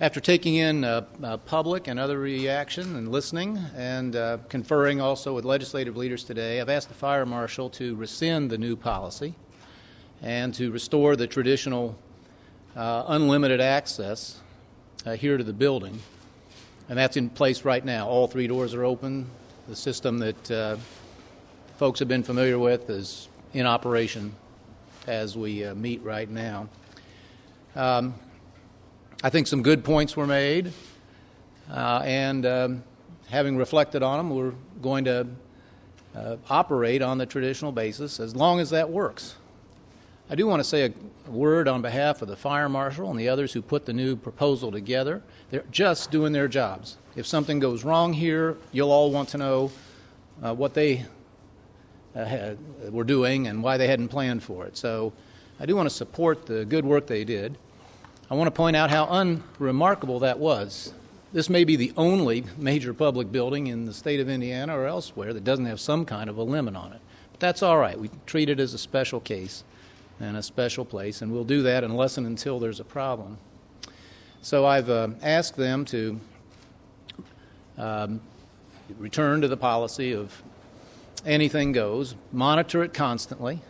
after taking in uh, uh, public and other reaction and listening and uh, conferring also with legislative leaders today, I've asked the fire marshal to rescind the new policy and to restore the traditional uh, unlimited access uh, here to the building. And that's in place right now. All three doors are open. The system that uh, folks have been familiar with is in operation as we meet right now. Um, I think some good points were made, uh, and um, having reflected on them, we're going to uh, operate on the traditional basis as long as that works. I do want to say a word on behalf of the fire marshal and the others who put the new proposal together. They're just doing their jobs. If something goes wrong here, you'll all want to know uh, what they uh, had, were doing and why they hadn't planned for it. So I do want to support the good work they did. I want to point out how unremarkable that was. This may be the only major public building in the state of Indiana or elsewhere that doesn't have some kind of a limit on it. But that's all right. We treat it as a special case and a special place, and we'll do that unless and until there's a problem. So I've uh, asked them to um, return to the policy of anything goes, monitor it constantly,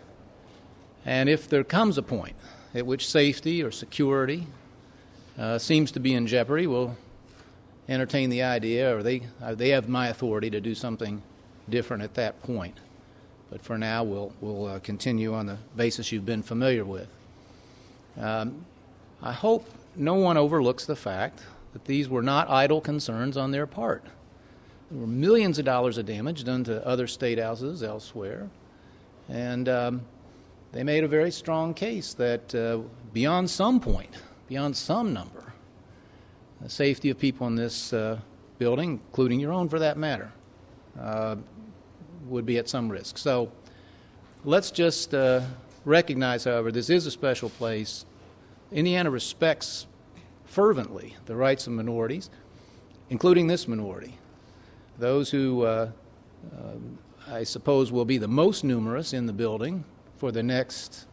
and if there comes a point at which safety or security uh, seems to be in jeopardy, we'll entertain the idea, or they, uh, they have my authority to do something different at that point. But for now, we'll, we'll uh, continue on the basis you've been familiar with. Um, I hope no one overlooks the fact that these were not idle concerns on their part. There were millions of dollars of damage done to other state houses elsewhere. And um, they made a very strong case that uh, beyond some point, beyond some number, the safety of people in this uh, building, including your own for that matter, uh, would be at some risk. So let's just uh, recognize, however, this is a special place. Indiana respects fervently the rights of minorities, including this minority. Those who, uh, uh, I suppose, will be the most numerous in the building for the next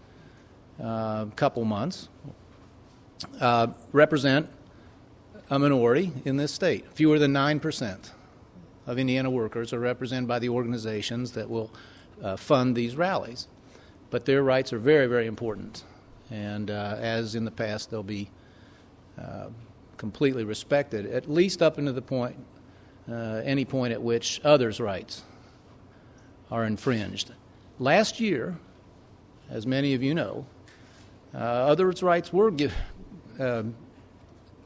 uh, couple months uh, represent a minority in this state, fewer than 9% of Indiana workers are represented by the organizations that will uh, fund these rallies. But their rights are very, very important. And uh, as in the past, they'll be uh, completely respected, at least up into the point, uh, any point at which others' rights are infringed. Last year, as many of you know, uh, others' rights were um,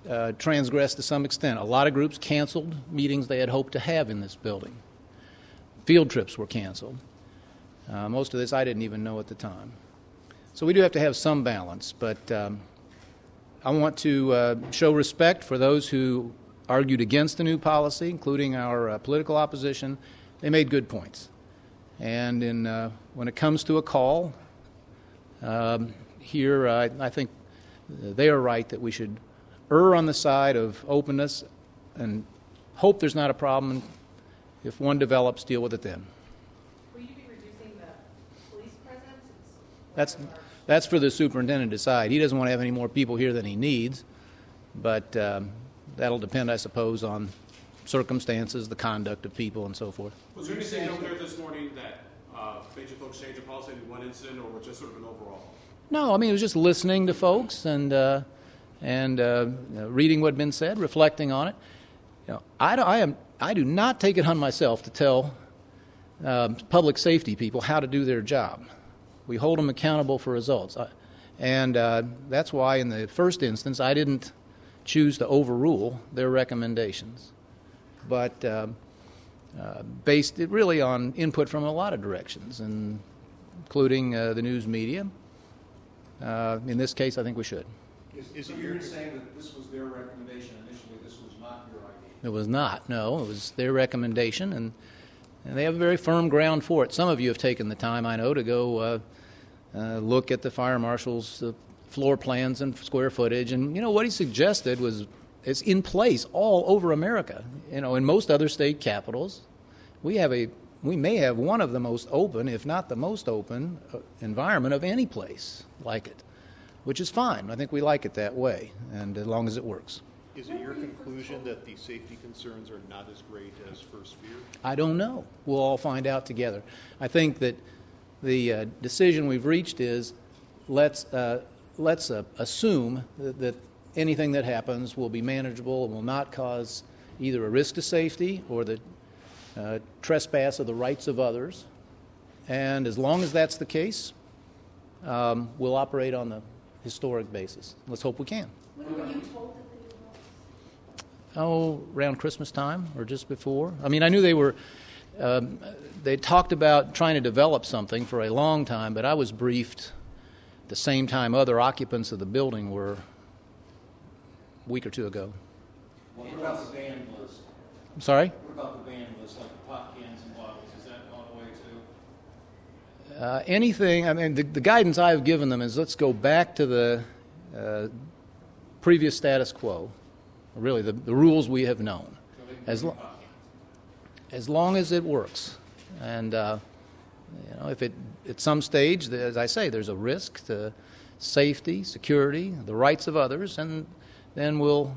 uh, transgressed to some extent. A lot of groups canceled meetings they had hoped to have in this building. Field trips were canceled. Uh, most of this I didn't even know at the time. So we do have to have some balance, but um, I want to uh, show respect for those who argued against the new policy, including our uh, political opposition. They made good points. And in, uh, when it comes to a call, um, here I think they are right that we should err on the side of openness and hope there's not a problem. If one develops, deal with it then. Will you be reducing the police presence? That's, that's for the superintendent to decide. He doesn't want to have any more people here than he needs, but um, that'll depend, I suppose, on circumstances, the conduct of people, and so forth. Was there anything out there this morning that uh, you folks change the policy in one incident, or was just sort of an overall? No, I mean, it was just listening to folks and. Uh, and uh, reading what had been said, reflecting on it. You know, I, I, am, I do not take it on myself to tell uh, public safety people how to do their job. We hold them accountable for results. I, and uh, that's why, in the first instance, I didn't choose to overrule their recommendations, but uh, uh, based it really on input from a lot of directions, and including uh, the news media. in this case, I think we should. Is, is it you're saying that this was their recommendation initially, this was not your idea? It was not, no. It was their recommendation, and, and they have a very firm ground for it. Some of you have taken the time, I know, to go uh, uh, look at the fire marshal's uh, floor plans and square footage. And, you know, what he suggested was it's in place all over America. You know, in most other state capitals, we have a we may have one of the most open, if not the most open, uh, environment of any place like it which is fine. I think we like it that way, and as long as it works. Is it your conclusion that the safety concerns are not as great as first feared? I don't know. We'll all find out together. I think that the uh, decision we've reached is let's, uh, let's uh, assume that, that anything that happens will be manageable and will not cause either a risk to safety or the uh, trespass of the rights of others. And as long as that's the case, um, we'll operate on the historic basis. Let's hope we can. When were you told that the new oh, around Christmas time or just before. I mean, I knew they were. Um, they talked about trying to develop something for a long time, but I was briefed the same time other occupants of the building were a week or two ago. What about the banned list? I'm sorry? What about the banned list, like the pop cans and bottles, is that gone away too? Uh, anything, I mean, the, the guidance I've given them is let's go back to the uh, previous status quo, really, the, the rules we have known. So As lo- as long as it works. And uh, you know, if it at some stage, as I say, there's a risk to safety, security, the rights of others, and then we'll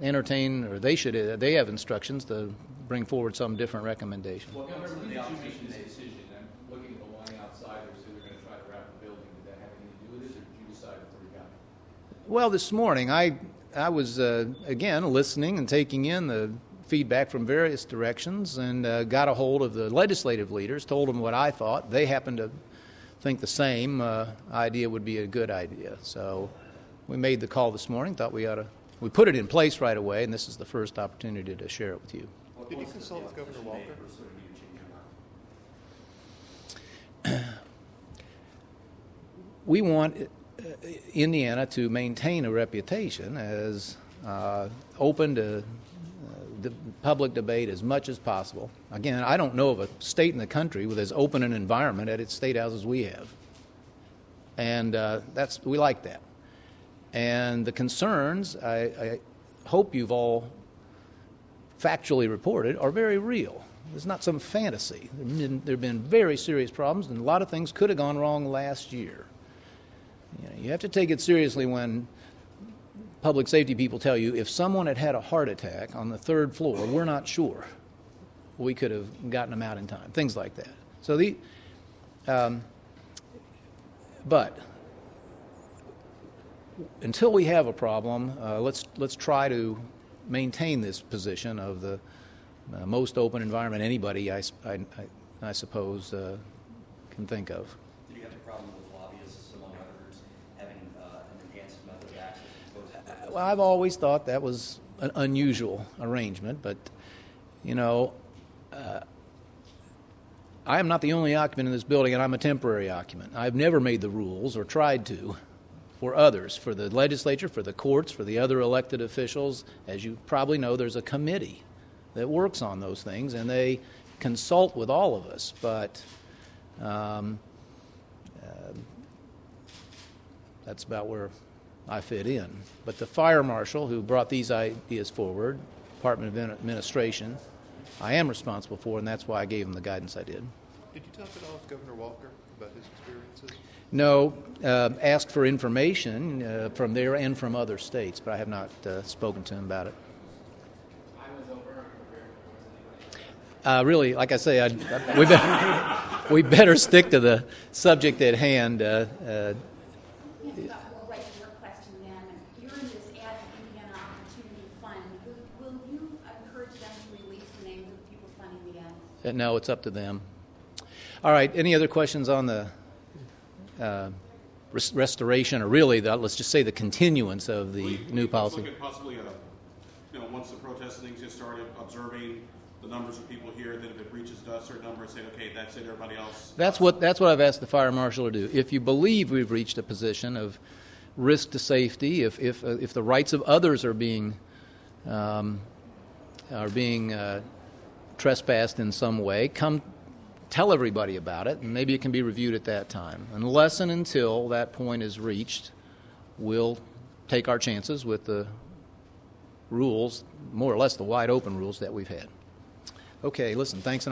entertain, or they should, they have instructions to bring forward some different recommendation. Well, Governor, when did you make this decision? I'm looking at the line outsiders who are going to try to wrap the building. Did that have anything to do with this, or did you decide before you got it? Well, this morning I I was uh, again listening and taking in the feedback from various directions, and uh, got a hold of the legislative leaders. Told them what I thought. They happened to think the same uh, idea would be a good idea. So we made the call this morning. Thought we ought to. We put it in place right away, and this is the first opportunity to share it with you. Did you consult with Governor Walker? we want uh, Indiana to maintain a reputation as uh, open to uh, the public debate as much as possible. Again, I don't know of a state in the country with as open an environment at its state house as we have, and uh, that's we like that. And the concerns, I, I hope you've all factually reported, are very real. It's not some fantasy. There have been, there have been very serious problems, and a lot of things could have gone wrong last year. You, know, you have to take it seriously when public safety people tell you if someone had had a heart attack on the third floor, we're not sure we could have gotten them out in time. Things like that. So the, um, but until we have a problem, uh, let's let's try to maintain this position of the uh, most open environment anybody, I I suppose, uh, can think of. Did you have a problem with lobbyists, among others, having uh, an enhanced method of access as? Well, I've always thought that was an unusual arrangement, but you know, uh, I am not the only occupant in this building, and I'm a temporary occupant. I've never made the rules or tried to for others, for the legislature, for the courts, for the other elected officials. As you probably know, there's a committee that works on those things, and they consult with all of us. But um, that's about where I fit in. But the fire marshal who brought these ideas forward, Department of Administration, I am responsible for, and that's why I gave him the guidance I did. Did you talk at all with Governor Walker about his experiences? No, uh, asked for information uh, from there and from other states, but I have not uh, spoken to him about it. Uh, really, like I say, I, I, we, better, we better stick to the subject at hand. Uh, uh, Yes, we'll write your question then. You're in this Add Indiana Opportunity Fund. Will, will you encourage them to release the names of the people funding the ads? Uh, No, it's up to them. All right. Any other questions on the uh, res- restoration, or really, the, let's just say the continuance of the We- new policy? Look at possibly, uh, you know, once the protest and things get started, observing the numbers of people here, then if it reaches a certain number, say, okay, that's it, everybody else. That's what that's what I've asked the fire marshal to do. If you believe we've reached a position of risk to safety, if if uh, if the rights of others are being um, are being uh, trespassed in some way, come tell everybody about it, and maybe it can be reviewed at that time. Unless and until that point is reached, we'll take our chances with the rules, more or less the wide open rules that we've had. Okay, listen, thanks